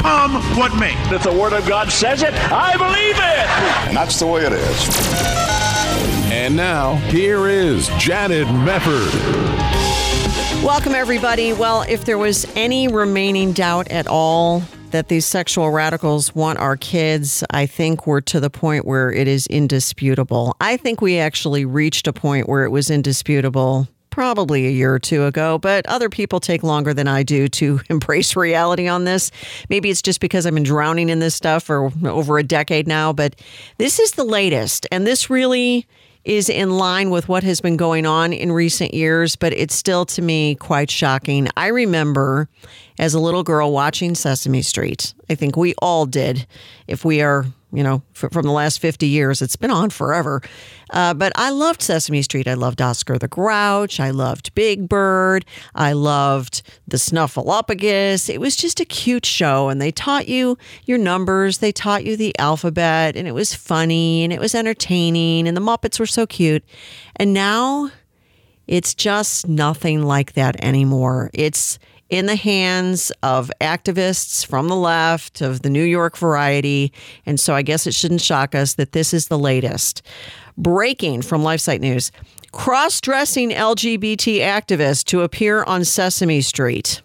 come what may? If the Word of God says it, I believe it. And that's the way it is. And now, here is Janet Mefford. Welcome, everybody. Well, if there was any remaining doubt at all that these sexual radicals want our kids, I think we're to the point where it is indisputable. I think we actually reached a point where it was indisputable probably a year or two ago, but other people take longer than I do to embrace reality on this. Maybe it's just because I've been drowning in this stuff for over a decade now, but this is the latest. And this really is in line with what has been going on in recent years, but it's still to me quite shocking. I remember as a little girl watching Sesame Street. I think we all did, if we are you know, from the last 50 years. It's been on forever. Uh, but I loved Sesame Street. I loved Oscar the Grouch. I loved Big Bird. I loved the Snuffleupagus. It was just a cute show. And they taught you your numbers, they taught you the alphabet, and it was funny and it was entertaining. And the Muppets were so cute. And now it's just nothing like that anymore. It's in the hands of activists from the left of the New York variety. And so I guess it shouldn't shock us that this is the latest. Breaking from LifeSite News cross dressing LGBT activist to appear on Sesame Street.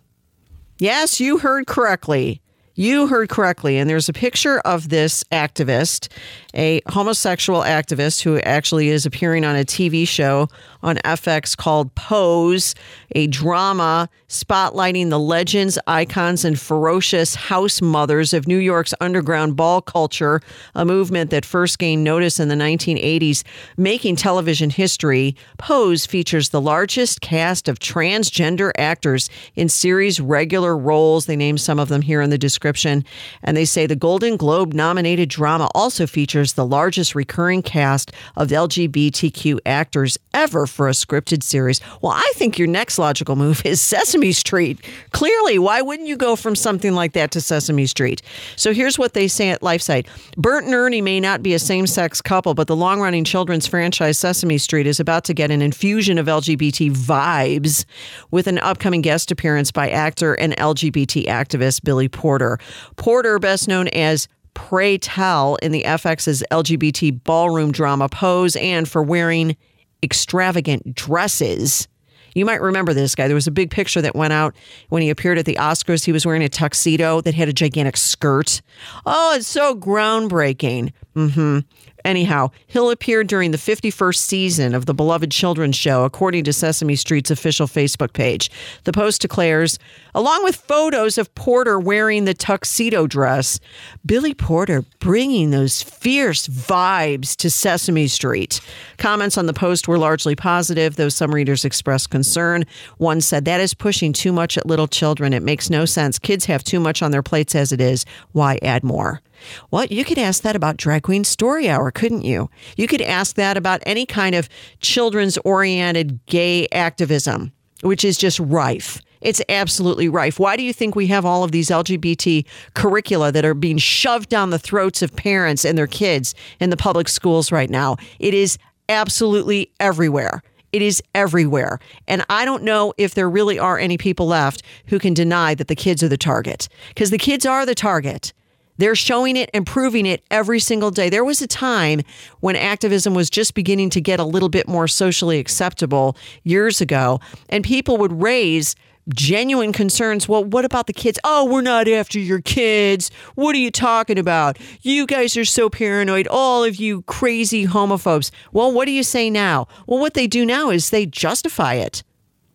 Yes, you heard correctly. You heard correctly. And there's a picture of this activist, a homosexual activist who actually is appearing on a TV show on FX called Pose, a drama spotlighting the legends, icons, and ferocious house mothers of New York's underground ball culture, a movement that first gained notice in the 1980s, making television history. Pose features the largest cast of transgender actors in series regular roles. They name some of them here in the description. And they say the Golden Globe nominated drama also features the largest recurring cast of LGBTQ actors ever for a scripted series. Well, I think your next logical move is Sesame Street. Clearly, why wouldn't you go from something like that to Sesame Street? So here's what they say at LifeSite Bert and Ernie may not be a same sex couple, but the long running children's franchise Sesame Street is about to get an infusion of LGBT vibes with an upcoming guest appearance by actor and LGBT activist Billy Porter. Porter, best known as Pray Tell in the FX's LGBT ballroom drama Pose and for wearing extravagant dresses. You might remember this guy. There was a big picture that went out when he appeared at the Oscars. He was wearing a tuxedo that had a gigantic skirt. Oh, it's so groundbreaking. Mm-hmm. Anyhow, Hill appeared during the 51st season of the beloved children's show, according to Sesame Street's official Facebook page. The post declares, along with photos of Porter wearing the tuxedo dress, Billy Porter bringing those fierce vibes to Sesame Street. Comments on the post were largely positive, though some readers expressed concern. One said, That is pushing too much at little children. It makes no sense. Kids have too much on their plates as it is. Why add more? Well, you could ask that about Drag Queen Story Hour, couldn't you? You could ask that about any kind of children's oriented gay activism, which is just rife. It's absolutely rife. Why do you think we have all of these LGBT curricula that are being shoved down the throats of parents and their kids in the public schools right now? It is absolutely everywhere. It is everywhere. And I don't know if there really are any people left who can deny that the kids are the target because the kids are the target. They're showing it and proving it every single day. There was a time when activism was just beginning to get a little bit more socially acceptable years ago, and people would raise genuine concerns. Well, what about the kids? Oh, we're not after your kids. What are you talking about? You guys are so paranoid. All of you crazy homophobes. Well, what do you say now? Well, what they do now is they justify it.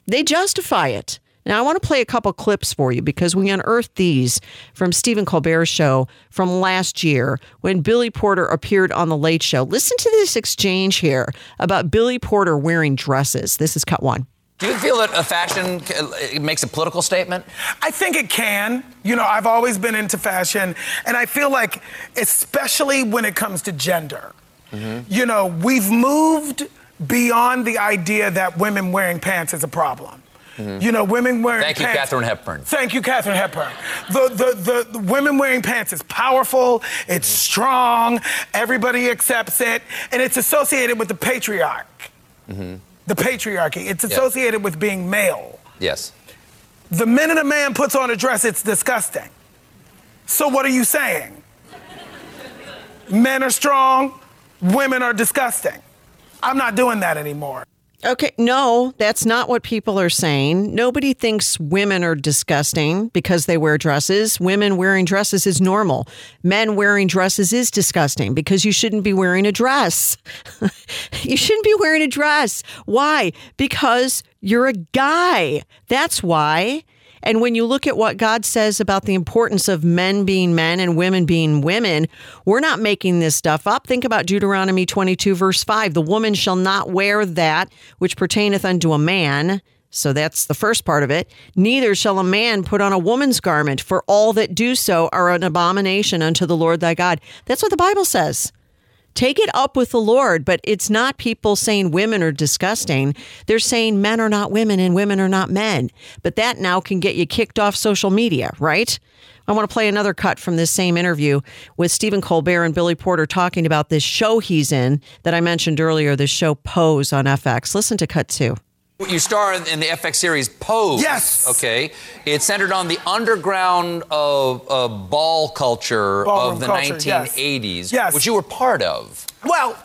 They justify it. Now, I want to play a couple clips for you because we unearthed these from Stephen Colbert's show from last year when Billy Porter appeared on The Late Show. Listen to this exchange here about Billy Porter wearing dresses. This is cut one. Do you feel that a fashion uh, makes a political statement? I think it can. You know, I've always been into fashion, and I feel like, especially when it comes to gender, mm-hmm. You know, we've moved beyond the idea that women wearing pants is a problem. Mm-hmm. You know, women wearing pants. Thank you, pants. Katharine Hepburn. Thank you, Katharine Hepburn. The, the, the, the women wearing pants is powerful, it's mm. strong, everybody accepts it, and it's associated with the patriarch. Mm-hmm. The patriarchy. It's associated with being male. Yes. The minute a man puts on a dress, it's disgusting. So, what are you saying? Men are strong, women are disgusting. I'm not doing that anymore. Okay, no, that's not what people are saying. Nobody thinks women are disgusting because they wear dresses. Women wearing dresses is normal. Men wearing dresses is disgusting because you shouldn't be wearing a dress. you shouldn't be wearing a dress. Why? Because you're a guy. That's why. And when you look at what God says about the importance of men being men and women being women, we're not making this stuff up. Think about Deuteronomy 22, verse 5. The woman shall not wear that which pertaineth unto a man. So that's the first part of it. Neither shall a man put on a woman's garment, for all that do so are an abomination unto the Lord thy God. That's what the Bible says. Take it up with the Lord, but it's not people saying women are disgusting. They're saying men are not women and women are not men. But that now can get you kicked off social media, right? I want to play another cut from this same interview with Stephen Colbert and Billy Porter talking about this show he's in that I mentioned earlier, this show Pose on FX. Listen to cut two. You star in the FX series Pose. Yes. Okay. It's centered on the underground of uh, ball culture Ballroom of the culture, yes. 1980s, Yes. which you were part of. Well,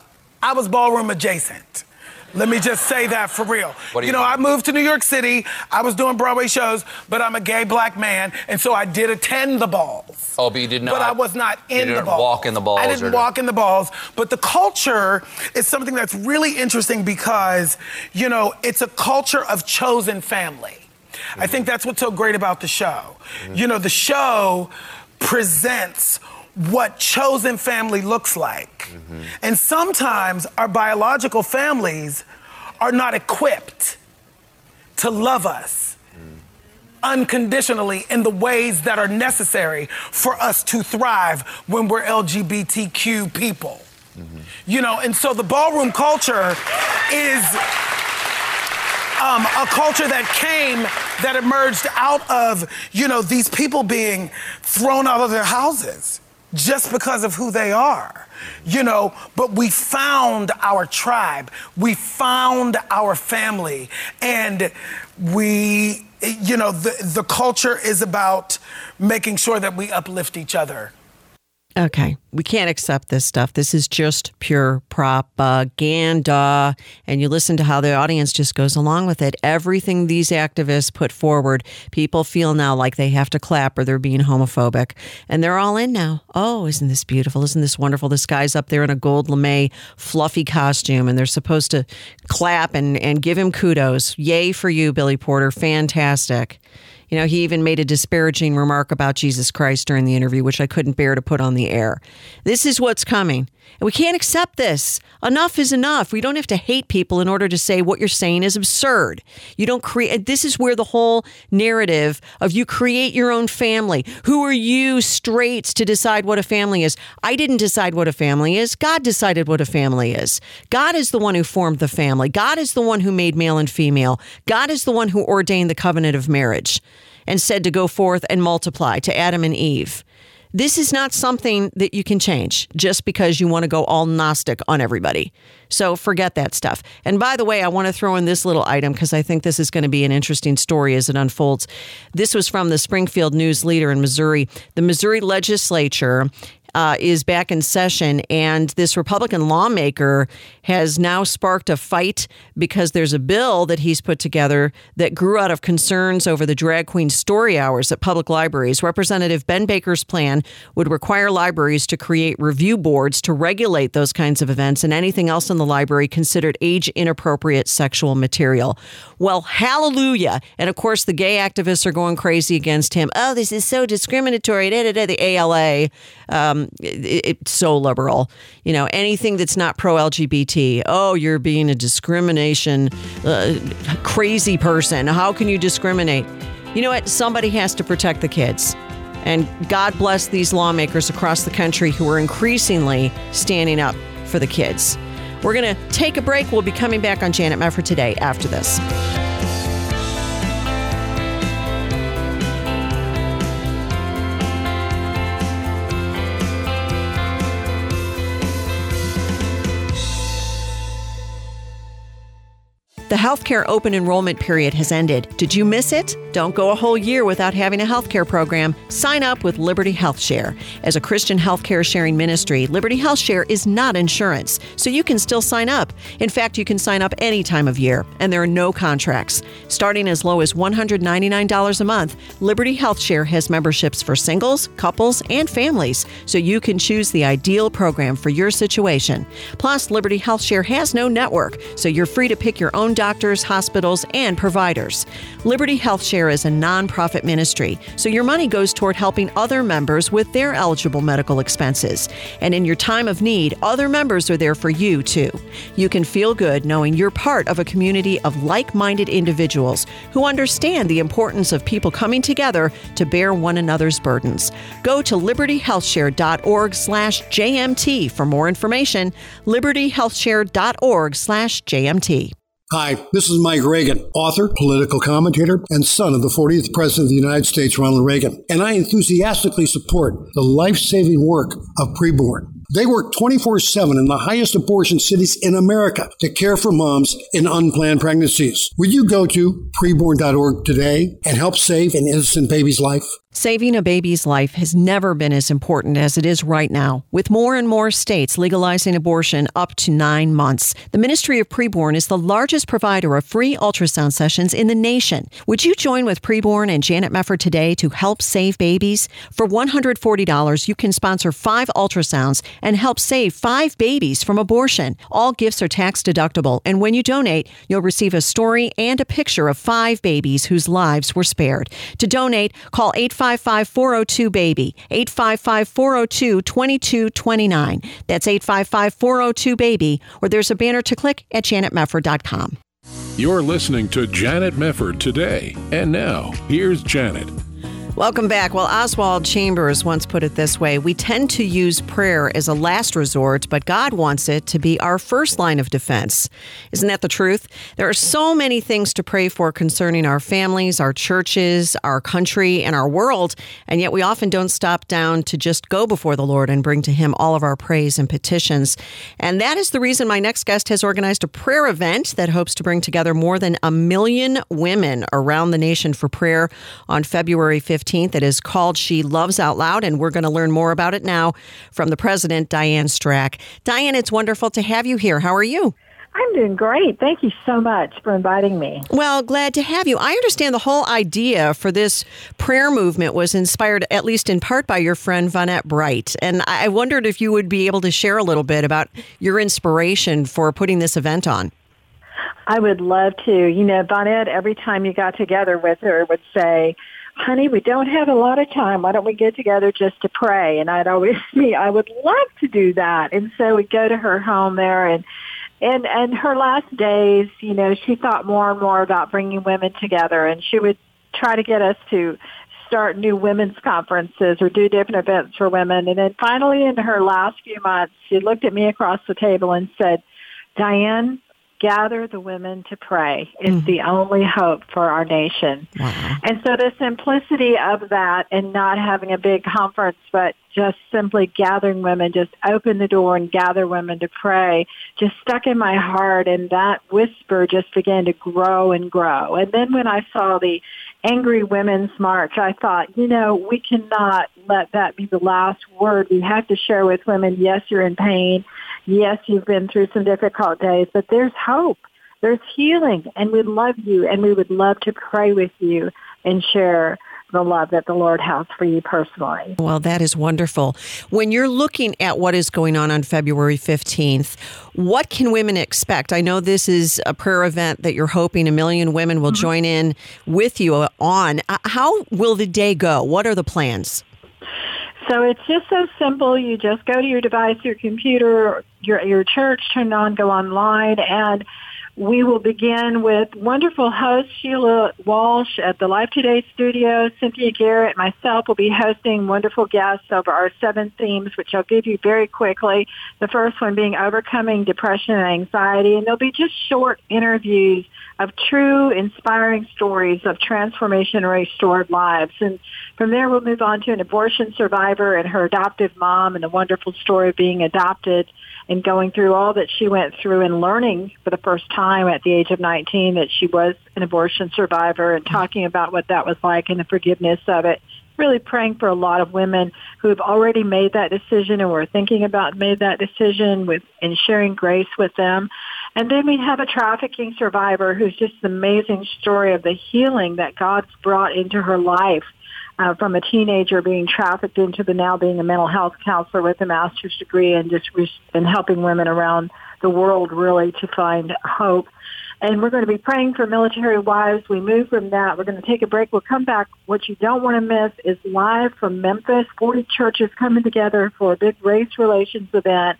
I was ballroom adjacent. Let me just say that for real. You you know, mean? I moved to New York City. I was doing Broadway shows, but I'm a gay black man, and so I did attend the balls. Oh, but you did not. But I was not in the didn't balls. walk in the balls. I didn't walk in the balls. But the culture is something that's really interesting because, you know, it's a culture of chosen family. I mm-hmm. think that's what's so great about the show. You know, the show presents what chosen family looks like. Mm-hmm. And sometimes our biological families are not equipped to love us mm. unconditionally in the ways that are necessary for us to thrive when we're LGBTQ people. Mm-hmm. You know, and so the ballroom culture is um, a culture that came, that emerged out of, you know, these people being thrown out of their houses just because of who they are. You know, but we found our tribe, we found our family, and we, you know, the, the culture is about making sure that we uplift each other. Okay. We can't accept this stuff. This is just pure propaganda. And you listen to how the audience just goes along with it. Everything these activists put forward, people feel now like they have to clap or they're being homophobic. And they're all in now. Oh, isn't this beautiful? Isn't this wonderful? This guy's up there in a gold lame fluffy costume and they're supposed to clap and, and give him kudos. Yay for you, Billy Porter. Fantastic. You know, he even made a disparaging remark about Jesus Christ during the interview, which I couldn't bear to put on the air. This is what's coming. And we can't accept this. Enough is enough. We don't have to hate people in order to say what you're saying is absurd. You don't create, this is where the whole narrative of you create your own family. Who are you, straights, to decide what a family is? I didn't decide what a family is. God decided what a family is. God is the one who formed the family. God is the one who made male and female. God is the one who ordained the covenant of marriage and said to go forth and multiply to Adam and Eve. This is not something that you can change just because you want to go all Gnostic on everybody. So forget that stuff. And by the way, I want to throw in this little item because I think this is going to be an interesting story as it unfolds. This was from the Springfield News Leader in Missouri. The Missouri legislature uh, is back in session, and this Republican lawmaker has now sparked a fight because there's a bill that he's put together that grew out of concerns over the drag queen story hours at public libraries. Representative Ben Baker's plan would require libraries to create review boards to regulate those kinds of events and anything else in the library considered age inappropriate sexual material. Well, hallelujah. And of course, the gay activists are going crazy against him. Oh, this is so discriminatory. Da, da, da. The ALA, um, it, it's so liberal. You know, anything that's not pro LGBT. Oh, you're being a discrimination uh, crazy person. How can you discriminate? You know what? Somebody has to protect the kids. And God bless these lawmakers across the country who are increasingly standing up for the kids. We're going to take a break. We'll be coming back on Janet Mefford today after this. The healthcare open enrollment period has ended. Did you miss it? Don't go a whole year without having a healthcare program. Sign up with Liberty Health Share. As a Christian healthcare sharing ministry, Liberty Health Share is not insurance, so you can still sign up. In fact, you can sign up any time of year, and there are no contracts. Starting as low as $199 a month, Liberty Health Share has memberships for singles, couples, and families, so you can choose the ideal program for your situation. Plus, Liberty Health Share has no network, so you're free to pick your own doctors, hospitals, and providers. Liberty HealthShare is a nonprofit ministry, so your money goes toward helping other members with their eligible medical expenses. And in your time of need, other members are there for you too. You can feel good knowing you're part of a community of like minded individuals who understand the importance of people coming together to bear one another's burdens. Go to libertyhealthshare.org slash JMT for more information. libertyhealthshare.org slash JMT. Hi, this is Mike Reagan, author, political commentator, and son of the 40th President of the United States, Ronald Reagan. And I enthusiastically support the life saving work of preborn. They work 24 7 in the highest abortion cities in America to care for moms in unplanned pregnancies. Would you go to preborn.org today and help save an innocent baby's life? Saving a baby's life has never been as important as it is right now, with more and more states legalizing abortion up to nine months. The Ministry of Preborn is the largest provider of free ultrasound sessions in the nation. Would you join with Preborn and Janet Mefford today to help save babies? For $140, you can sponsor five ultrasounds and help save five babies from abortion. All gifts are tax deductible, and when you donate, you'll receive a story and a picture of five babies whose lives were spared. To donate, call 8 855 402 BABY. 855 402 2229. That's 855 402 BABY, or there's a banner to click at janetmefford.com. You're listening to Janet Mefford today. And now, here's Janet. Welcome back. Well, Oswald Chambers once put it this way We tend to use prayer as a last resort, but God wants it to be our first line of defense. Isn't that the truth? There are so many things to pray for concerning our families, our churches, our country, and our world, and yet we often don't stop down to just go before the Lord and bring to Him all of our praise and petitions. And that is the reason my next guest has organized a prayer event that hopes to bring together more than a million women around the nation for prayer on February 15th. 15th. It is called She Loves Out Loud, and we're going to learn more about it now from the president, Diane Strack. Diane, it's wonderful to have you here. How are you? I'm doing great. Thank you so much for inviting me. Well, glad to have you. I understand the whole idea for this prayer movement was inspired, at least in part, by your friend Vonette Bright. And I wondered if you would be able to share a little bit about your inspiration for putting this event on. I would love to. You know, Vonette, every time you got together with her, would say, honey, we don't have a lot of time. Why don't we get together just to pray? And I'd always me, I would love to do that. And so we'd go to her home there and and and her last days, you know, she thought more and more about bringing women together and she would try to get us to start new women's conferences or do different events for women. And then finally in her last few months, she looked at me across the table and said, Diane, gather the women to pray is mm-hmm. the only hope for our nation. Wow. And so the simplicity of that and not having a big conference, but just simply gathering women, just open the door and gather women to pray, just stuck in my heart. And that whisper just began to grow and grow. And then when I saw the Angry Women's March, I thought, you know, we cannot let that be the last word. We have to share with women, yes, you're in pain. Yes, you've been through some difficult days, but there's hope. There's healing, and we love you, and we would love to pray with you and share the love that the Lord has for you personally. Well, that is wonderful. When you're looking at what is going on on February 15th, what can women expect? I know this is a prayer event that you're hoping a million women will mm-hmm. join in with you on. Uh, how will the day go? What are the plans? So it's just so simple. You just go to your device, your computer, your your church, turn on, go online, and We will begin with wonderful host Sheila Walsh at the Life Today studio. Cynthia Garrett, myself will be hosting wonderful guests over our seven themes, which I'll give you very quickly. The first one being overcoming depression and anxiety. And there'll be just short interviews of true inspiring stories of transformation and restored lives. And from there, we'll move on to an abortion survivor and her adoptive mom and the wonderful story of being adopted and going through all that she went through and learning for the first time at the age of 19 that she was an abortion survivor and talking about what that was like and the forgiveness of it. Really praying for a lot of women who have already made that decision and were thinking about made that decision with and sharing grace with them. And then we have a trafficking survivor who's just an amazing story of the healing that God's brought into her life uh, from a teenager being trafficked into the now being a mental health counselor with a master's degree and just re- and helping women around the world really to find hope. And we're going to be praying for military wives. We move from that. We're going to take a break. We'll come back. What you don't want to miss is live from Memphis. 40 churches coming together for a big race relations event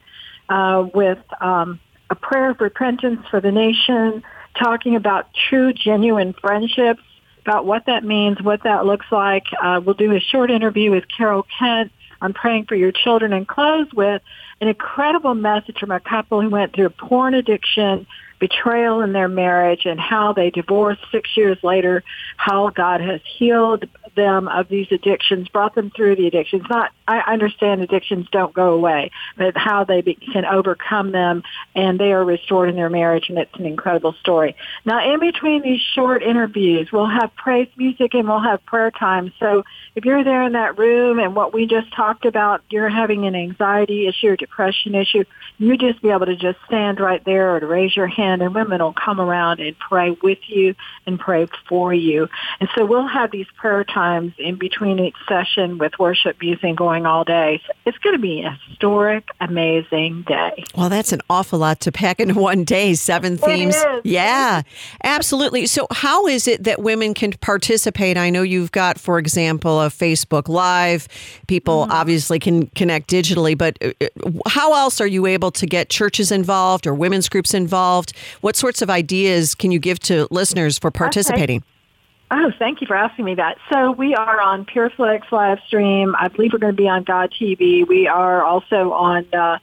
uh, with um, a prayer of repentance for the nation, talking about true, genuine friendships about what that means, what that looks like. Uh, we'll do a short interview with Carol Kent on praying for your children and close with an incredible message from a couple who went through porn addiction, betrayal in their marriage, and how they divorced six years later, how God has healed them of these addictions, brought them through the addictions. Not, I understand addictions don't go away, but how they be, can overcome them and they are restored in their marriage and it's an incredible story. Now in between these short interviews, we'll have praise music and we'll have prayer time. So if you're there in that room and what we just talked about, you're having an anxiety issue or depression issue, you just be able to just stand right there or to raise your hand and women will come around and pray with you and pray for you. And so we'll have these prayer times in between each session with worship music going all day. So it's going to be a historic, amazing day. Well, that's an awful lot to pack in one day. Seven themes. Yeah, absolutely. So, how is it that women can participate? I know you've got, for example, a Facebook Live. People obviously can connect digitally, but uh, uh, how else are you able to get churches involved or women's groups involved? What sorts of ideas can you give to listeners for participating? Oh, thank you for asking me that. So we are on PureFlix live stream. I believe we're going to be on God TV. We are also on uh,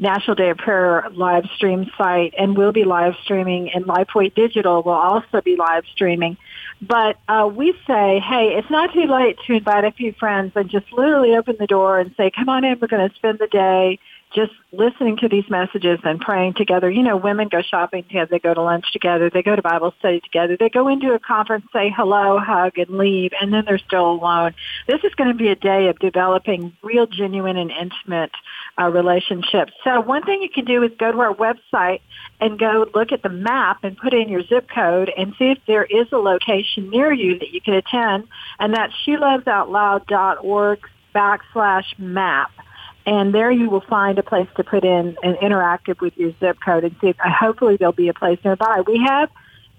National Day of Prayer live stream site, and we'll be live streaming. And Lifeway Digital will also be live streaming. But uh, we say, hey, it's not too late to invite a few friends and just literally open the door and say, come on in. We're going to spend the day just listening to these messages and praying together. You know, women go shopping together, they go to lunch together, they go to Bible study together, they go into a conference, say hello, hug, and leave, and then they're still alone. This is going to be a day of developing real, genuine, and intimate uh, relationships. So one thing you can do is go to our website and go look at the map and put in your zip code and see if there is a location near you that you can attend, and that's shelovesoutloud.org backslash map and there you will find a place to put in and interactive with your zip code and see if hopefully there'll be a place nearby. We have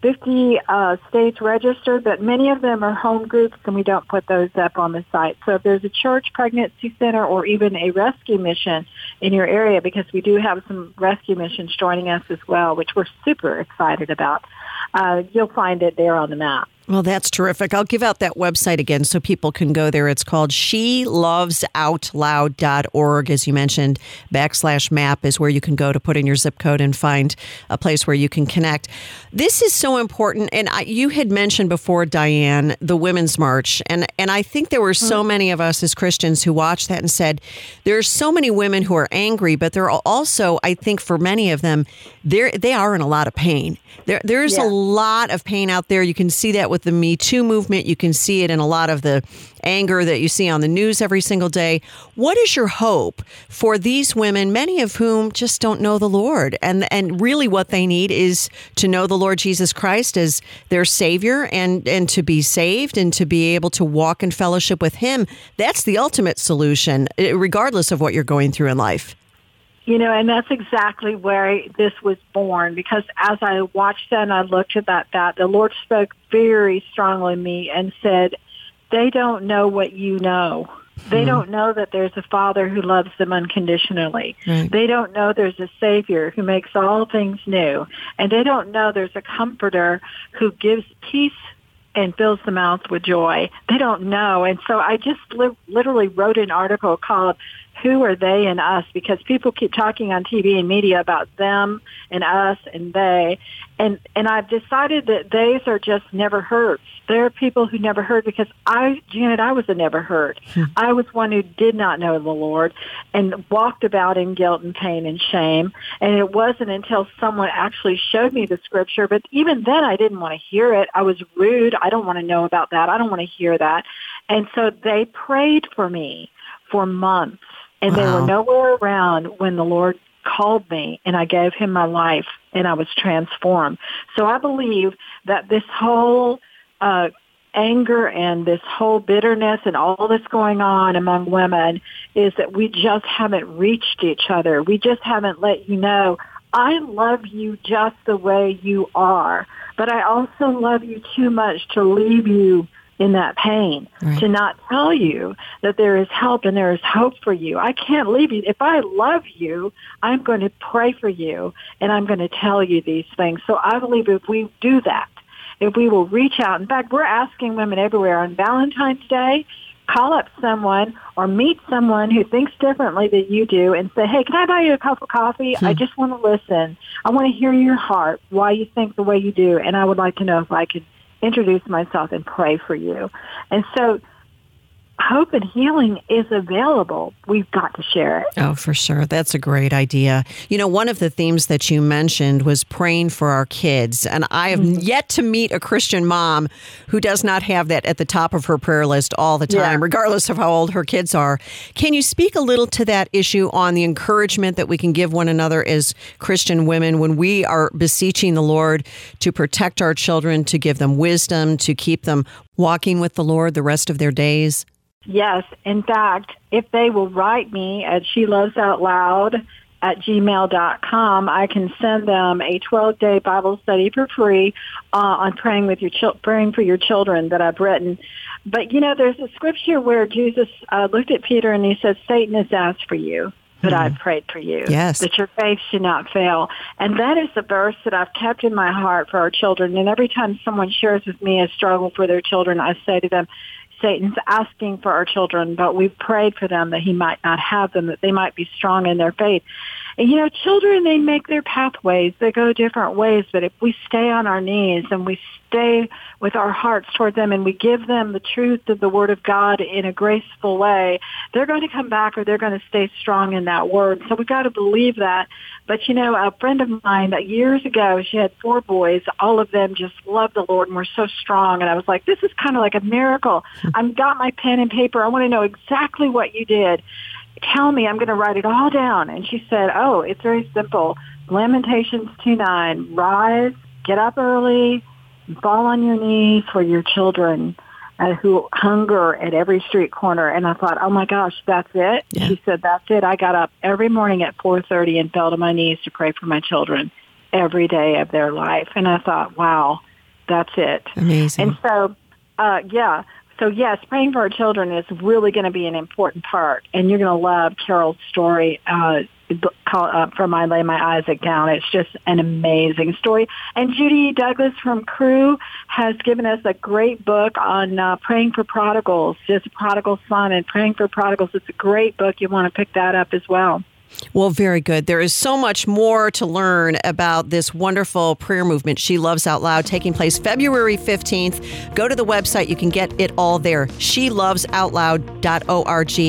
50 uh, states registered, but many of them are home groups and we don't put those up on the site. So if there's a church pregnancy center or even a rescue mission in your area, because we do have some rescue missions joining us as well, which we're super excited about, uh, you'll find it there on the map. Well, that's terrific. I'll give out that website again so people can go there. It's called shelovesoutloud.org. As you mentioned, backslash map is where you can go to put in your zip code and find a place where you can connect. This is so important. And I, you had mentioned before, Diane, the Women's March. And, and I think there were so mm-hmm. many of us as Christians who watched that and said, there are so many women who are angry, but there are also, I think for many of them, they are in a lot of pain. There, there's a lot of pain out there. You can see that with the Me Too movement. You can see it in a lot of the anger that you see on the news every single day. What is your hope for these women, many of whom just don't know the Lord? And and really what they need is to know the Lord Jesus Christ as their savior and and to be saved and to be able to walk in fellowship with him. That's the ultimate solution eh, regardless of what you're going through in life. You know, and that's exactly where this was born because as I watched that and I looked at that, that the Lord spoke very strongly to me and said, they don't know what you know. They mm-hmm. don't know that there's a father who loves them unconditionally. Right. They don't know there's a savior who makes all things new. And they don't know there's a comforter who gives peace and fills the mouth with joy. They don't know. And so I just li- literally wrote an article called who are they and us because people keep talking on TV and media about them and us and they and and I've decided that they's are just never heard. There are people who never heard because I Janet I was a never heard. Hmm. I was one who did not know the Lord and walked about in guilt and pain and shame and it wasn't until someone actually showed me the scripture but even then I didn't want to hear it. I was rude. I don't want to know about that. I don't want to hear that. And so they prayed for me for months and they were nowhere around when the Lord called me and I gave him my life and I was transformed. So I believe that this whole uh, anger and this whole bitterness and all that's going on among women is that we just haven't reached each other. We just haven't let you know, I love you just the way you are, but I also love you too much to leave you in that pain Right. to not tell you that there is help and there is hope for you. I can't leave you. If I love you, I'm going to pray for you and I'm going to tell you these things. So I believe if we do that, if we will reach out, in fact, we're asking women everywhere on Valentine's Day, call up someone or meet someone who thinks differently than you do and say, hey, can I buy you a cup of coffee? I hmm. just want to listen. I want to hear your heart, why you think the way you do, and I would like to know if I could introduce myself and pray for you. And so hope and healing is available. We've got to share it. Oh, for sure. That's a great idea. You know, one of the themes that you mentioned was praying for our kids. And I have mm-hmm. yet to meet a Christian mom who does not have that at the top of her prayer list all the time, Yeah. regardless of how old her kids are. Can you speak a little to that issue on the encouragement that we can give one another as Christian women when we are beseeching the Lord to protect our children, to give them wisdom, to keep them walking with the Lord the rest of their days? Yes. In fact, if they will write me at she loves out loud at gmail.com, I can send them a 12 day Bible study for free uh, on praying with your chil- praying for your children that I've written. But you know, there's a scripture where Jesus uh, looked at Peter and he said, Satan has asked for you. But I've prayed for you. Yes. That your faith should not fail. And that is the verse that I've kept in my heart for our children. And every time someone shares with me a struggle for their children, I say to them, Satan's asking for our children, but we've prayed for them that he might not have them, that they might be strong in their faith. And you know, children, they make their pathways. They go different ways, but if we stay on our knees and we stay with our hearts toward them and we give them the truth of the Word of God in a graceful way, they're going to come back or they're going to stay strong in that Word. So we've got to believe that. But you know, a friend of mine that years ago, she had four boys. All of them just loved the Lord and were so strong. And I was like, this is kind of like a miracle. I've got my pen and paper. I want to know exactly what you did. Tell me. I'm going to write it all down. And she said, oh, it's very simple. Lamentations 2-9. Rise, get up early, fall on your knees for your children uh, who hunger at every street corner. And I thought, oh my gosh, that's it. Yeah. She said, that's it. I got up every morning at 4.30 and fell to my knees to pray for my children every day of their life. And I thought, wow, that's it. Amazing. And so, uh, yeah. So yes, praying for our children is really going to be an important part, and you're going to love Carol's story. Uh, uh, from I lay my Isaac down. It's just an amazing story. And Judy Douglas from Cru has given us a great book on uh, praying for prodigals, just prodigal son and praying for prodigals. It's a great book. You want to pick that up as well. Well, very good. There is so much more to learn about this wonderful prayer movement, She Loves Out Loud, taking place February 15th. Go to the website. You can get it all there. She loves out SheLovesOutLoud.org.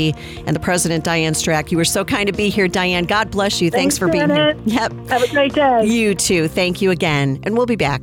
And the president, Diane Strack, you were so kind to be here, Diane. God bless you. Thanks, Thanks, for being Janet. here. Yep. Have a great day. You too. Thank you again. And we'll be back.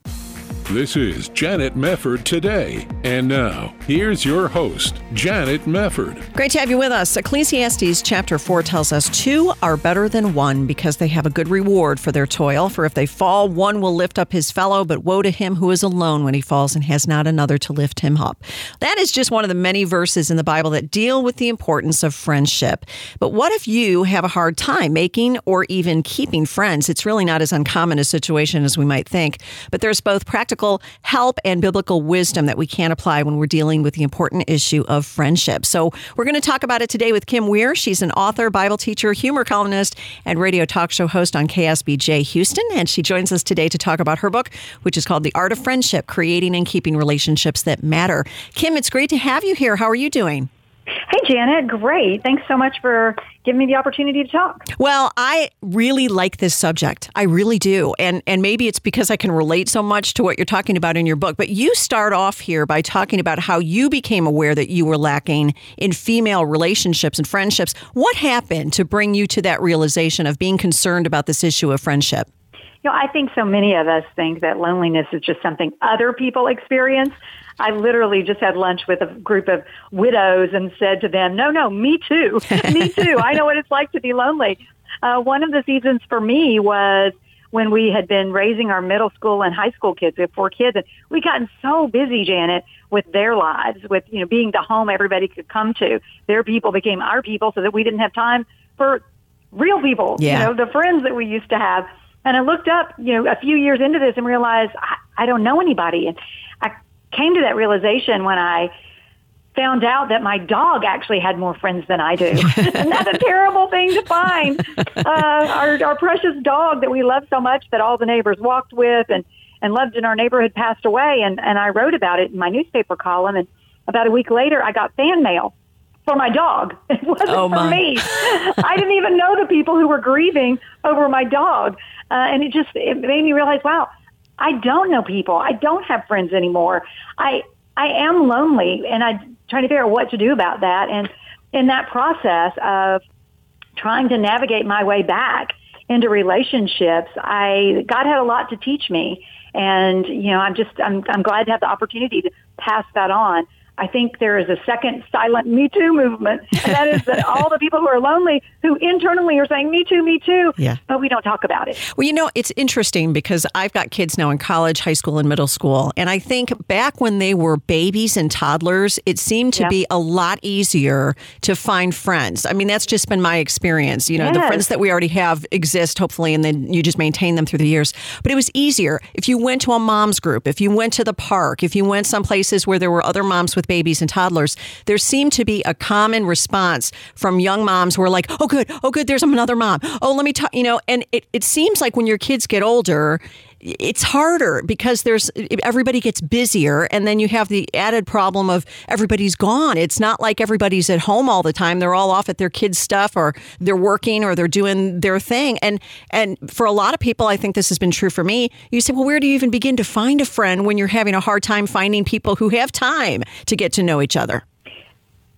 This is Janet Mefford today. And now, here's your host, Janet Mefford. Great to have you with us. Ecclesiastes chapter 4 tells us two are better than one because they have a good reward for their toil. For if they fall, one will lift up his fellow, but woe to him who is alone when he falls and has not another to lift him up. That is just one of the many verses in the Bible that deal with the importance of friendship. But what if you have a hard time making or even keeping friends? It's really not as uncommon a situation as we might think. But there's both practical help and biblical wisdom that we can apply when we're dealing with the important issue of friendship. So we're going to talk about it today with Kim Weir. She's an author, Bible teacher, humor columnist, and radio talk show host on KSBJ Houston. And she joins us today to talk about her book, which is called The Art of Friendship Creating and Keeping Relationships That Matter. Kim, it's great to have you here. How are you doing? Hey, Janet. Great. Thanks so much for giving me the opportunity to talk. Well, I really like this subject. I really do. And and maybe it's because I can relate so much to what you're talking about in your book. But you start off here by talking about how you became aware that you were lacking in female relationships and friendships. What happened to bring you to that realization of being concerned about this issue of friendship? You know, I think so many of us think that loneliness is just something other people experience. I literally just had lunch with a group of widows and said to them, no, no, me too. me too. I know what it's like to be lonely. Uh, one of the seasons for me was when we had been raising our middle school and high school kids. We have four kids and we gotten so busy, Janet, with their lives, with, you know, being the home everybody could come to. Their people became our people so that we didn't have time for real people, yeah. you know, the friends that we used to have. And I looked up, you know, a few years into this and realized I, I don't know anybody. And came to that realization when I found out that my dog actually had more friends than I do. and that's a terrible thing to find. Uh, our, our precious dog that we love so much that all the neighbors walked with and, and loved in our neighborhood passed away. And, and I wrote about it in my newspaper column. And about a week later, I got fan mail for my dog. It wasn't oh, for me. I didn't even know the people who were grieving over my dog. Uh, and it just, it made me realize, wow, I don't know people. I don't have friends anymore. I, I am lonely and I'm trying to figure out what to do about that. And in that process of trying to navigate my way back into relationships, I, God had a lot to teach me. And, you know, I'm just, I'm, I'm glad to have the opportunity to pass that on. I think there is a second silent Me Too movement. And that is that all the people who are lonely, who internally are saying, Me Too, Me Too, yeah. but we don't talk about it. Well, you know, it's interesting because I've got kids now in college, high school, and middle school. And I think back when they were babies and toddlers, it seemed to Yeah. be a lot easier to find friends. I mean, that's just been my experience. You know, the friends that we already have exist, hopefully, and then you just maintain them through the years. But it was easier if you went to a mom's group, if you went to the park, if you went some places where there were other moms with babies and toddlers, there seemed to be a common response from young moms who were like, oh, good, oh, good, there's another mom. Oh, let me talk, you know, and it, it seems like when your kids get older, it's harder because there's everybody gets busier and then you have the added problem of everybody's gone. It's not like everybody's at home all the time. They're all off at their kids stuff or they're working or they're doing their thing. And and for a lot of people i think this has been true for me. You say well where do you even begin to find a friend when you're having a hard time finding people who have time to get to know each other?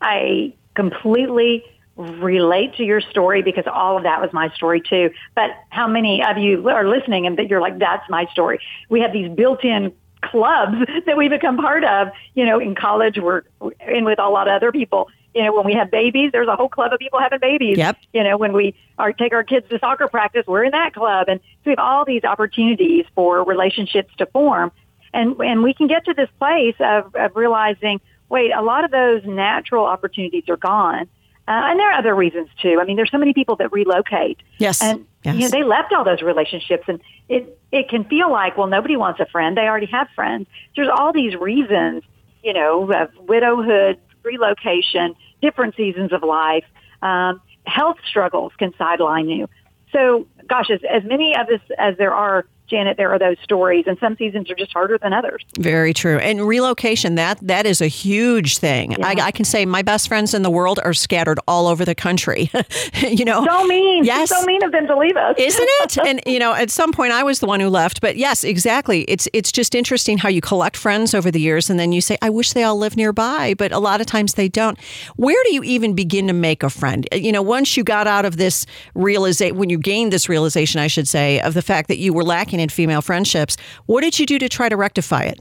I completely relate to your story because all of that was my story too. But how many of you are listening and that you're like, that's my story? We have these built-in clubs that we become part of. You know, in college, we're in with a lot of other people. You know, when we have babies, there's a whole club of people having babies. Yep. You know, when we are take our kids to soccer practice, we're in that club, and so we have all these opportunities for relationships to form, and and we can get to this place of, of realizing, wait, a lot of those natural opportunities are gone. Uh, and there are other reasons too. I mean, there's so many people that relocate. Yes. And Yes. you know, they left all those relationships and it, it can feel like, well, nobody wants a friend. They already have friends. There's all these reasons, you know, of widowhood, relocation, different seasons of life. Um, health struggles can sideline you. So, gosh, as, as many of us as there are Janet, there are those stories, and some seasons are just harder than others. Very true. And relocation, that that is a huge thing. I, I can say my best friends in the world are scattered all over the country. you know, So mean. Yes. So mean of them to leave us. isn't it? And you know, at some point I was the one who left, but yes, exactly. It's it's just interesting how you collect friends over the years and then you say I wish they all live nearby, but a lot of times they don't. Where do you even begin to make a friend? You know, once you got out of this realization when you gained this realization, I should say, of the fact that you were lacking female friendships. What did you do to try to rectify it?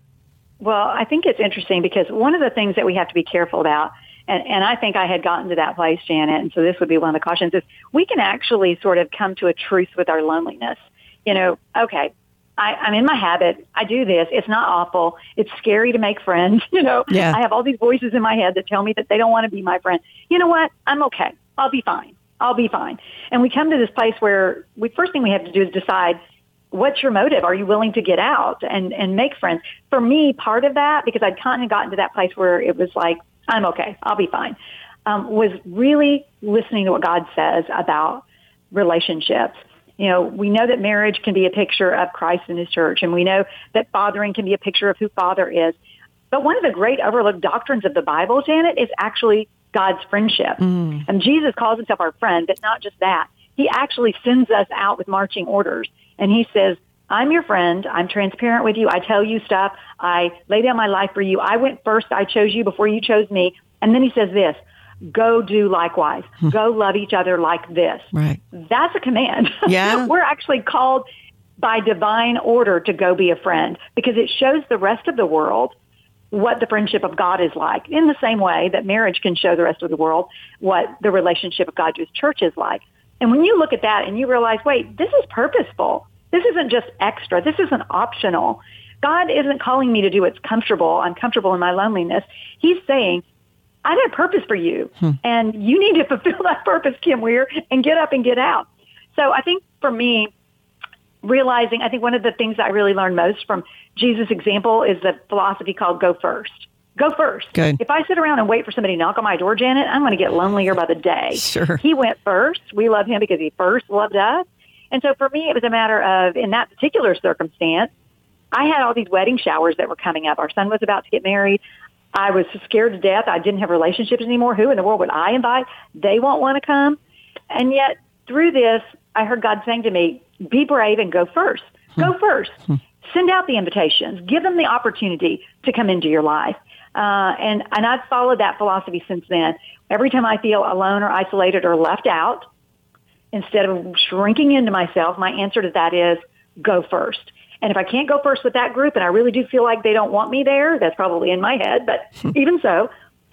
Well, I think it's interesting because one of the things that we have to be careful about, and, and I think I had gotten to that place, Janet, and so this would be one of the cautions, is we can actually sort of come to a truce with our loneliness. You know, okay, I, I'm in my habit. I do this. It's not awful. It's scary to make friends. You know, Yeah. I have all these voices in my head that tell me that they don't want to be my friend. You know what? I'm okay. I'll be fine. I'll be fine. And we come to this place where we first thing we have to do is decide what's your motive? Are you willing to get out and, and make friends? For me, part of that, because I'd kind of gotten to that place where it was like, I'm okay, I'll be fine, um, was really listening to what God says about relationships. You know, we know that marriage can be a picture of Christ and his church, and we know that fathering can be a picture of who father is. But one of the great overlooked doctrines of the Bible, Janet, is actually God's friendship. And Jesus calls himself our friend, but not just that. He actually sends us out with marching orders. And he says, I'm your friend. I'm transparent with you. I tell you stuff. I lay down my life for you. I went first. I chose you before you chose me. And then he says this, go do likewise. Hmm. go love each other like this. Right. That's a command. Yeah. We're actually called by divine order to go be a friend because it shows the rest of the world what the friendship of God is like in the same way that marriage can show the rest of the world what the relationship of God to his church is like. And when you look at that and you realize, wait, this is purposeful. This isn't just extra. This isn't optional. God isn't calling me to do what's comfortable. I'm comfortable in my loneliness. He's saying, I have a purpose for you, hmm. and you need to fulfill that purpose, Kim Wier, and get up and get out. So I think for me, realizing, I think one of the things that I really learned most from Jesus' example is the philosophy called go first. Go first. Good. If I sit around and wait for somebody to knock on my door, Janet, I'm going to get lonelier by the day. Sure. He went first. We love him because he first loved us. And so for me, it was a matter of, in that particular circumstance, I had all these wedding showers that were coming up. Our son was about to get married. I was scared to death. I didn't have relationships anymore. Who in the world would I invite? They won't want to come. And yet, through this, I heard God saying to me, be brave and go first. Go hmm. first. Hmm. Send out the invitations. Give them the opportunity to come into your life. Uh, and, and I've followed that philosophy since then. Every time I feel alone or isolated or left out, instead of shrinking into myself, my answer to that is go first. And if I can't go first with that group and I really do feel like they don't want me there, that's probably in my head, but even so,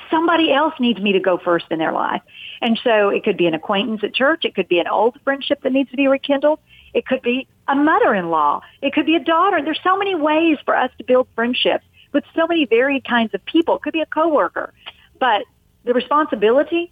somebody else needs me to go first in their life. And so it could be an acquaintance at church. It could be an old friendship that needs to be rekindled. It could be a mother-in-law. It could be a daughter. There's so many ways for us to build friendships with so many varied kinds of people. It could be a coworker. But the responsibility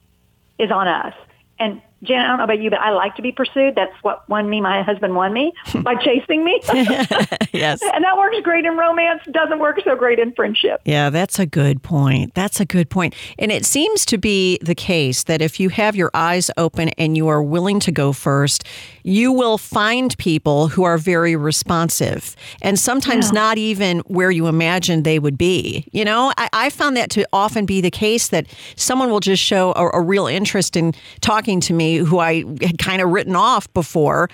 is on us. And Janet, I don't know about you, but I like to be pursued. That's what won me. My husband won me by chasing me. Yes. and that works great in romance. Doesn't work so great in friendship. Yeah, that's a good point. That's a good point. And it seems to be the case that if you have your eyes open and you are willing to go first, you will find people who are very responsive and sometimes not even where you imagined they would be. You know, I, I found that to often be the case that someone will just show a, a real interest in talking to me who I had kind of written off before.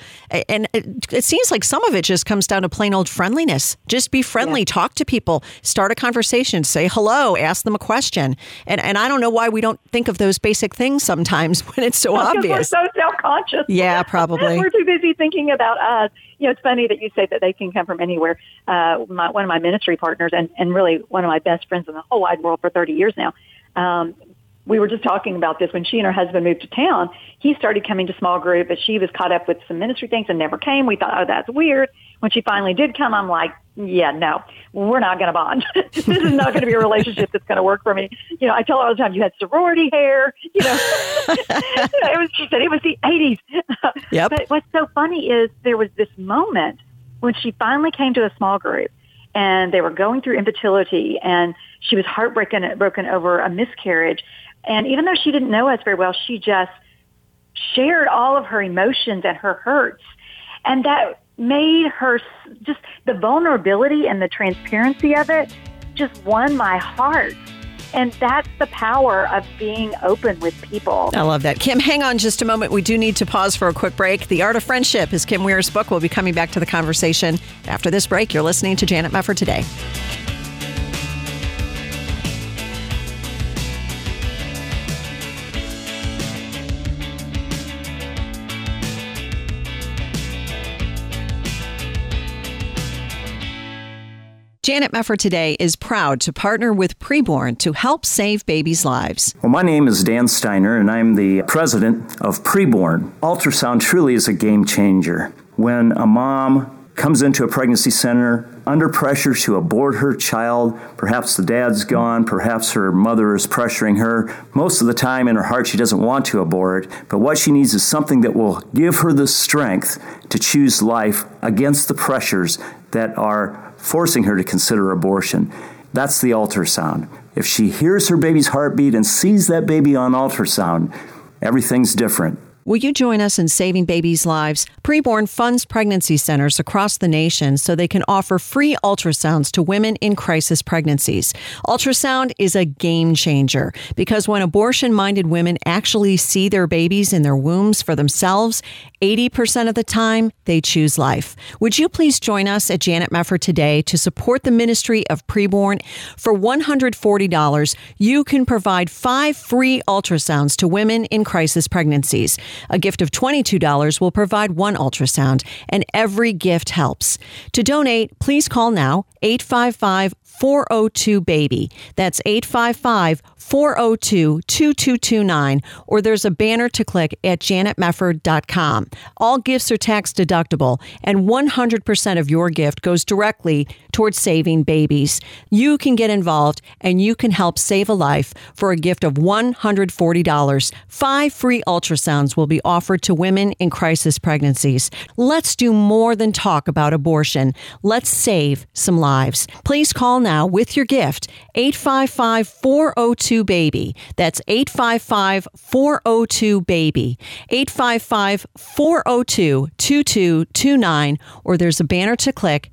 And it, it seems like some of it just comes down to plain old friendliness. Just be friendly, talk to people, start a conversation, say hello, ask them a question. And and I don't know why we don't think of those basic things sometimes when it's so Because obvious. we're so self-conscious. Yeah, probably. we're too busy thinking about us. You know, it's funny that you say that they can come from anywhere. Uh, my, one of my ministry partners and, and really one of my best friends in the whole wide world for 30 years now. Um, we were just talking about this when she and her husband moved to town. He started coming to small group, but she was caught up with some ministry things and never came. We thought, oh, that's weird. When she finally did come, I'm like, yeah, no, we're not going to bond. this is not going to be a relationship that's going to work for me. You know, I tell her all the time, you had sorority hair. You know, it was. She said it was the '80s. Yep. But what's so funny is there was this moment when she finally came to a small group, and they were going through infertility, and she was heartbroken broken over a miscarriage. And even though she didn't know us very well, she just shared all of her emotions and her hurts. And that made her just the vulnerability and the transparency of it just won my heart. And that's the power of being open with people. I love that. Kim, hang on just a moment. We do need to pause for a quick break. The Art of Friendship is Kim Wier's book. We'll be coming back to the conversation after this break. You're listening to Janet Mefford today. Janet Mefford today is proud to partner with Preborn to help save babies' lives. Well, my name is Dan Steiner, and I'm the president of Preborn. Ultrasound truly is a game changer. When a mom comes into a pregnancy center under pressure to abort her child. Perhaps the dad's gone, perhaps her mother is pressuring her. Most of the time, in her heart, she doesn't want to abort, but what she needs is something that will give her the strength to choose life against the pressures that are forcing her to consider abortion. That's the ultrasound. If she hears her baby's heartbeat and sees that baby on ultrasound, everything's different. Will you join us in saving babies' lives? Preborn funds pregnancy centers across the nation so they can offer free ultrasounds to women in crisis pregnancies. Ultrasound is a game changer because when abortion minded women actually see their babies in their wombs for themselves, 80% of the time they choose life. Would you please join us at Janet Mefford today to support the ministry of Preborn? For $140, you can provide five free ultrasounds to women in crisis pregnancies. A gift of $22 will provide one ultrasound, and every gift helps. To donate, please call now 855 402 BABY. That's 855 402 2229, or there's a banner to click at janetmefford.com. All gifts are tax deductible, and 100% of your gift goes directly towards saving babies. You can get involved and you can help save a life for a gift of $140. Five free ultrasounds will be offered to women in crisis pregnancies. Let's do more than talk about abortion. Let's save some lives. Please call now with your gift 855 402 BABY. That's 855 402 BABY. 855 402 2229, or there's a banner to click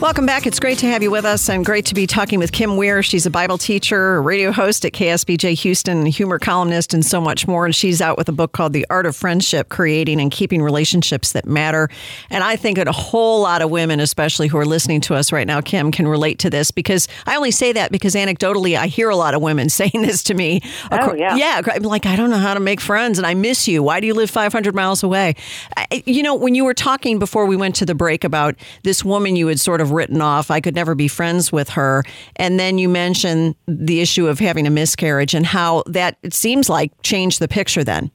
Welcome back. It's great to have you with us and great to be talking with Kim Wier. She's a Bible teacher, a radio host at KSBJ Houston, humor columnist, and so much more. And she's out with a book called The Art of Friendship Creating and Keeping Relationships That Matter. And I think that a whole lot of women, especially who are listening to us right now, Kim, can relate to this because I only say that because anecdotally, I hear a lot of women saying this to me. Oh, yeah. Yeah. I'm like, I don't know how to make friends and I miss you. Why do you live 500 miles away? I, you know, when you were talking before we went to the break about this woman you had sort of written off. I could never be friends with her. And then you mentioned the issue of having a miscarriage and how that it seems like changed the picture then.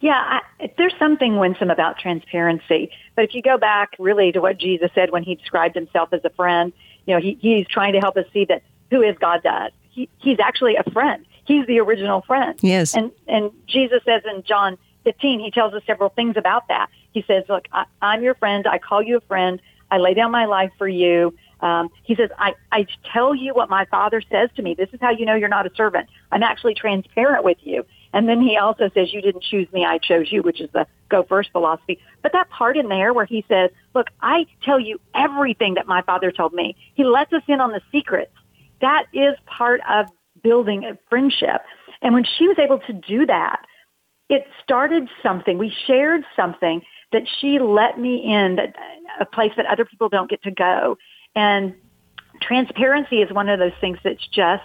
Yeah, I, there's something winsome about transparency. But if you go back really to what Jesus said when he described himself as a friend, you know, he, he's trying to help us see that who is God does. He, he's actually a friend. He's the original friend. Yes. And, and Jesus says in John 15, he tells us several things about that. He says, look, I, I'm your friend. I call you a friend. I lay down my life for you. Um, he says, I, I tell you what my father says to me. This is how you know you're not a servant. I'm actually transparent with you. And then he also says, you didn't choose me, I chose you, which is the go first philosophy. But that part in there where he says, look, I tell you everything that my father told me. He lets us in on the secrets. That is part of building a friendship. And when she was able to do that, it started something. We shared something that she let me in, that, a place that other people don't get to go. And transparency is one of those things that's just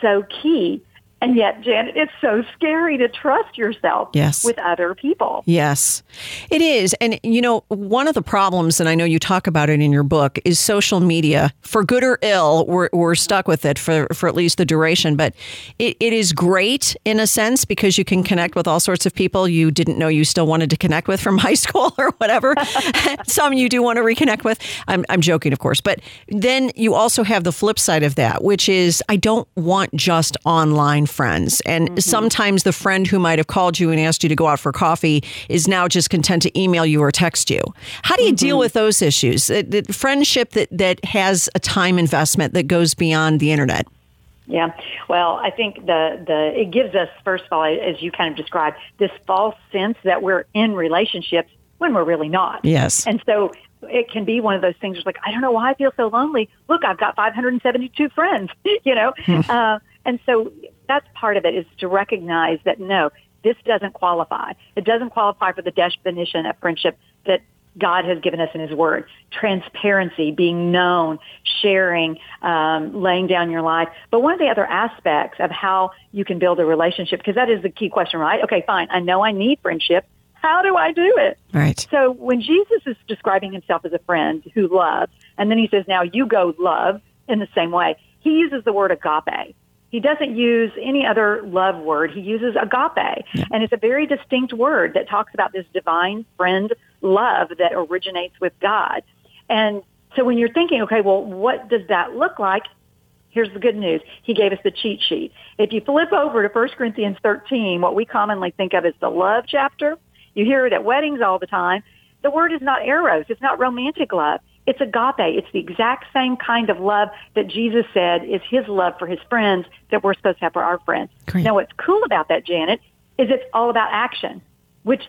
so key. And yet, Janet, it's so scary to trust yourself yes. with other people. Yes, it is. And, you know, one of the problems, and I know you talk about it in your book, is social media. For good or ill, we're, we're stuck with it for, for at least the duration. But it, it is great in a sense because you can connect with all sorts of people you didn't know you still wanted to connect with from high school or whatever. Some you do want to reconnect with. I'm, I'm joking, of course. But then you also have the flip side of that, which is I don't want just online friends. And mm-hmm. sometimes the friend who might have called you and asked you to go out for coffee is now just content to email you or text you. How do you mm-hmm. deal with those issues? The, friendship that, that has a time investment that goes beyond the internet. Yeah. Well, I think the the it gives us first of all, as you kind of described, this false sense that we're in relationships when we're really not. Yes. And so it can be one of those things where like, I don't know why I feel so lonely. Look, I've got 572 friends, you know? uh, and so that's part of it is to recognize that no, this doesn't qualify. It doesn't qualify for the definition of friendship that God has given us in His Word. Transparency, being known, sharing, um, laying down your life. But one of the other aspects of how you can build a relationship, because that is the key question, right? Okay, fine. I know I need friendship. How do I do it? Right. So when Jesus is describing himself as a friend who loves, and then he says, now you go love in the same way, he uses the word agape. He doesn't use any other love word. He uses agape. Yeah. And it's a very distinct word that talks about this divine friend love that originates with God. And so when you're thinking, okay, well, what does that look like? Here's the good news. He gave us the cheat sheet. If you flip over to 1 Corinthians 13, what we commonly think of as the love chapter, you hear it at weddings all the time. The word is not eros. It's not romantic love. It's agape. It's the exact same kind of love that Jesus said is his love for his friends that we're supposed to have for our friends. Great. Now, what's cool about that, Janet, is it's all about action, which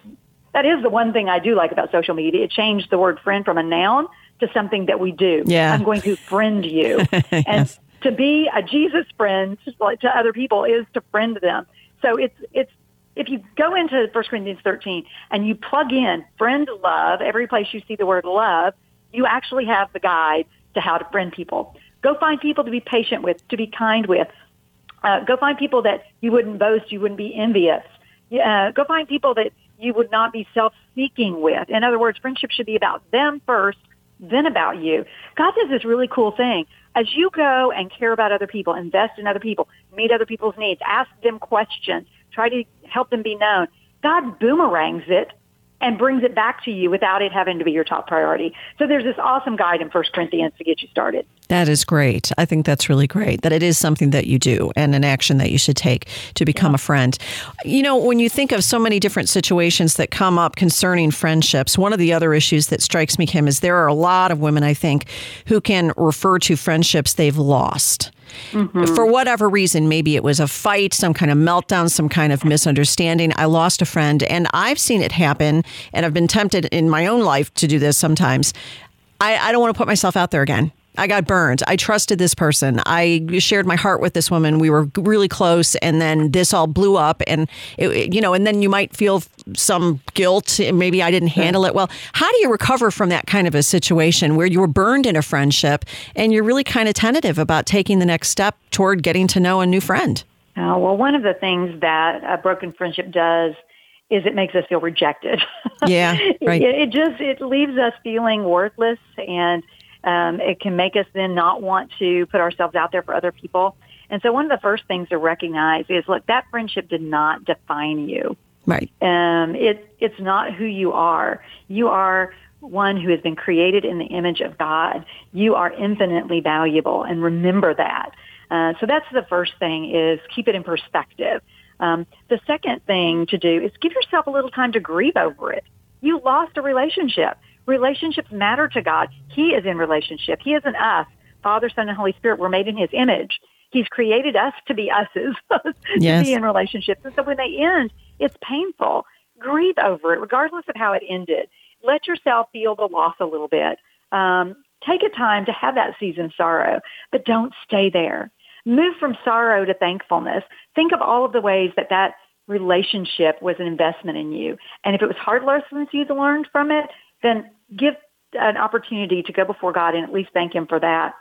that is the one thing I do like about social media. It changed the word friend from a noun to something that we do. Yeah. I'm going to friend you. yes. And to be a Jesus friend to other people is to friend them. So it's it's if you go into 1 Corinthians 13 and you plug in friend love, every place you see the word love, you actually have the guide to how to friend people. Go find people to be patient with, to be kind with. Uh, go find people that you wouldn't boast, you wouldn't be envious. Uh, go find people that you would not be self-seeking with. In other words, friendship should be about them first, then about you. God does this really cool thing. As you go and care about other people, invest in other people, meet other people's needs, ask them questions, try to help them be known, God boomerangs it and brings it back to you without it having to be your top priority. So there's this awesome guide in First Corinthians to get you started. That is great. I think that's really great that it is something that you do and an action that you should take to become yeah. a friend. You know, when you think of so many different situations that come up concerning friendships, one of the other issues that strikes me, Kim, is there are a lot of women, I think, who can refer to friendships they've lost. Mm-hmm. For whatever reason, maybe it was a fight, some kind of meltdown, some kind of misunderstanding. I lost a friend, and I've seen it happen, and I've been tempted in my own life to do this sometimes. I, I don't want to put myself out there again. I got burned. I trusted this person. I shared my heart with this woman. We were really close, and then this all blew up. And it, you know, and then you might feel some guilt. Maybe I didn't handle it well. How do you recover from that kind of a situation where you were burned in a friendship and you're really kind of tentative about taking the next step toward getting to know a new friend? Uh, well, one of the things that a broken friendship does is it makes us feel rejected. Yeah, right. it, it just it leaves us feeling worthless and um, it can make us then not want to put ourselves out there for other people. And so one of the first things to recognize is, look, that friendship did not define you. Right. Um, it, it's not who you are. You are one who has been created in the image of God. You are infinitely valuable, and remember that. Uh, so that's the first thing is keep it in perspective. Um, the second thing to do is give yourself a little time to grieve over it. You lost a relationship relationships matter to God. He is in relationship. He isn't us. Father, Son, and Holy Spirit were made in His image. He's created us to be us's, to yes. be in relationships. And so when they end, it's painful. Grieve over it, regardless of how it ended. Let yourself feel the loss a little bit. Um, take a time to have that season of sorrow, but don't stay there. Move from sorrow to thankfulness. Think of all of the ways that that relationship was an investment in you. And if it was hard lessons you learned from it, then give an opportunity to go before God and at least thank Him for that.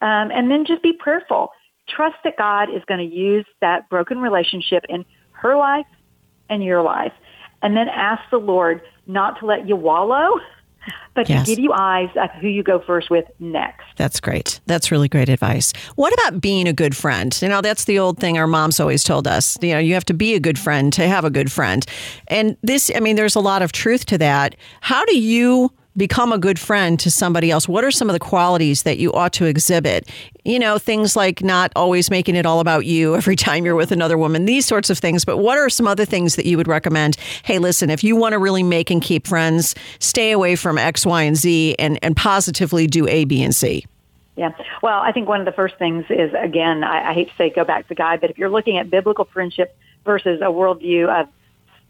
Um, and then just be prayerful. Trust that God is going to use that broken relationship in her life and your life. And then ask the Lord not to let you wallow, but yes. to give you eyes of who you go first with next. That's great. That's really great advice. What about being a good friend? You know, that's the old thing our moms always told us. You know, you have to be a good friend to have a good friend. And this, I mean, there's a lot of truth to that. How do you become a good friend to somebody else, what are some of the qualities that you ought to exhibit? You know, things like not always making it all about you every time you're with another woman, these sorts of things. But what are some other things that you would recommend? Hey, listen, if you want to really make and keep friends, stay away from X, Y, and Z and, and positively do A, B, and C. Yeah. Well, I think one of the first things is, again, I, I hate to say go back to guy, but if you're looking at biblical friendship versus a worldview of,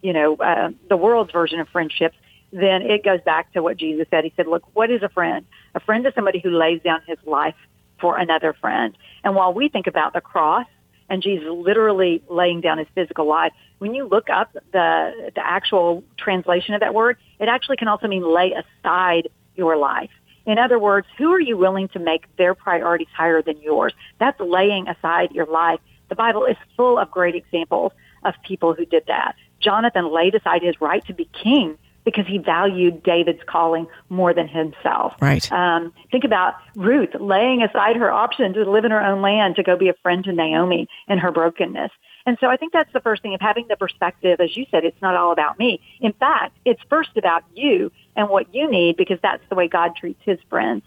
you know, uh, the world's version of friendships, then it goes back to what Jesus said. He said, look, what is a friend? A friend is somebody who lays down his life for another friend. And while we think about the cross and Jesus literally laying down his physical life, when you look up the, the actual translation of that word, it actually can also mean lay aside your life. In other words, who are you willing to make their priorities higher than yours? That's laying aside your life. The Bible is full of great examples of people who did that. Jonathan laid aside his right to be king because he valued David's calling more than himself. Right. Um, think about Ruth laying aside her option to live in her own land to go be a friend to Naomi in her brokenness. And so I think that's the first thing of having the perspective, as you said, it's not all about me. In fact, it's first about you and what you need because that's the way God treats his friends.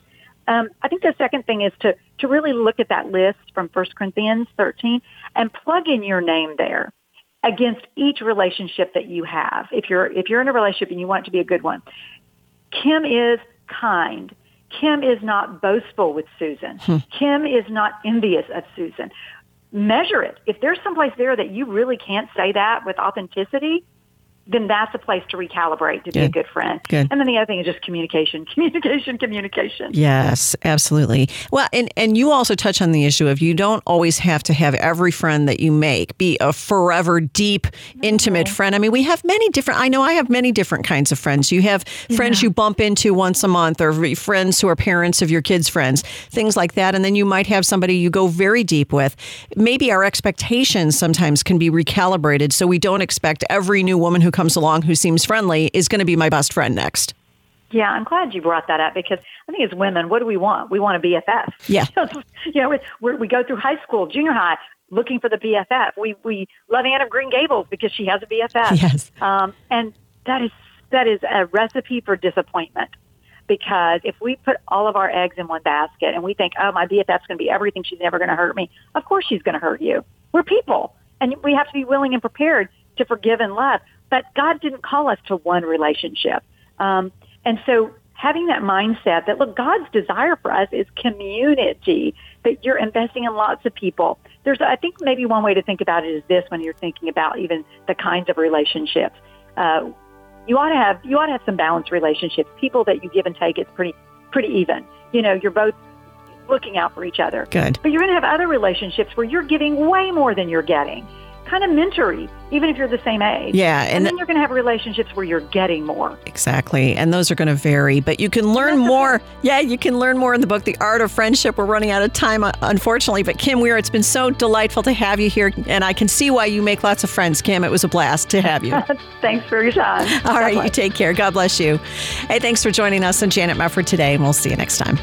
Um, I think the second thing is to, to really look at that list from 1 Corinthians 13 and plug in your name there against each relationship that you have. If you're if you're in a relationship and you want it to be a good one, Kim is kind. Kim is not boastful with Susan. Hmm. Kim is not envious of Susan. Measure it. If there's someplace there that you really can't say that with authenticity, then that's a place to recalibrate to be a good friend. Good. And then the other thing is just communication, communication, communication. Yes, absolutely. Well, and and you also touch on the issue of you don't always have to have every friend that you make be a forever deep, intimate friend. I mean, we have many different. I know I have many different kinds of friends. You have friends yeah. you bump into once a month, or friends who are parents of your kids' friends, things like that. And then you might have somebody you go very deep with. Maybe our expectations sometimes can be recalibrated, so we don't expect every new woman who comes along who seems friendly is going to be my best friend next. Yeah, I'm glad you brought that up because I think as women, what do we want? We want a BFF. Yeah. you know, we we go through high school, junior high, looking for the BFF. We we love Anne of Green Gables because she has a BFF. Yes. Um, and that is that is a recipe for disappointment because if we put all of our eggs in one basket and we think, oh, my BFF's going to be everything, she's never going to hurt me. Of course, she's going to hurt you. We're people, and we have to be willing and prepared to forgive and love. But God didn't call us to one relationship. Um, and so having that mindset that, look, God's desire for us is community, that you're investing in lots of people. There's, I think maybe one way to think about it is this when you're thinking about even the kinds of relationships. Uh, you ought to have, you ought to have some balanced relationships. People that you give and take, it's pretty, pretty even. You know, you're both looking out for each other. Good. But you're going to have other relationships where you're giving way more than you're getting kind of mentory, even if you're the same age. Yeah. And, and then you're going to have relationships where you're getting more. Exactly. And those are going to vary, but you can learn more. Yeah, you can learn more in the book, The Art of Friendship. We're running out of time, uh, unfortunately. But Kim Wier, it's been so delightful to have you here. And I can see why you make lots of friends, Kim. It was a blast to have you. thanks for your time. All God right. You take care. God bless you. Hey, thanks for joining us on Janet Mefford today. And we'll see you next time.